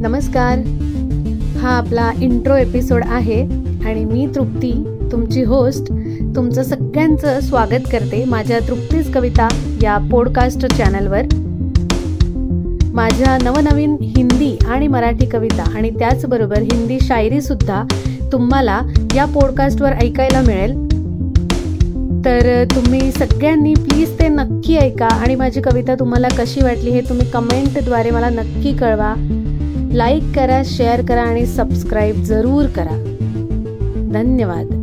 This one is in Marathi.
नमस्कार. हा आपला इंट्रो एपिसोड आहे आणि मी तृप्ती तुमची होस्ट तुमचं सगळ्यांचं स्वागत करते माझ्या तृप्तीच कविता या पॉडकास्ट चॅनलवर माझ्या नवनवीन हिंदी आणि मराठी कविता आणि त्याचबरोबर हिंदी शायरीसुद्धा तुम्हाला या पॉडकास्टवर ऐकायला मिळेल. तर तुम्ही सगळ्यांनी प्लीज ते नक्की ऐका आणि माझी कविता तुम्हाला कशी वाटली हे तुम्ही कमेंटद्वारे मला नक्की कळवा. लाईक करा शेअर करा आणि सबस्क्राईब जरूर करा. धन्यवाद.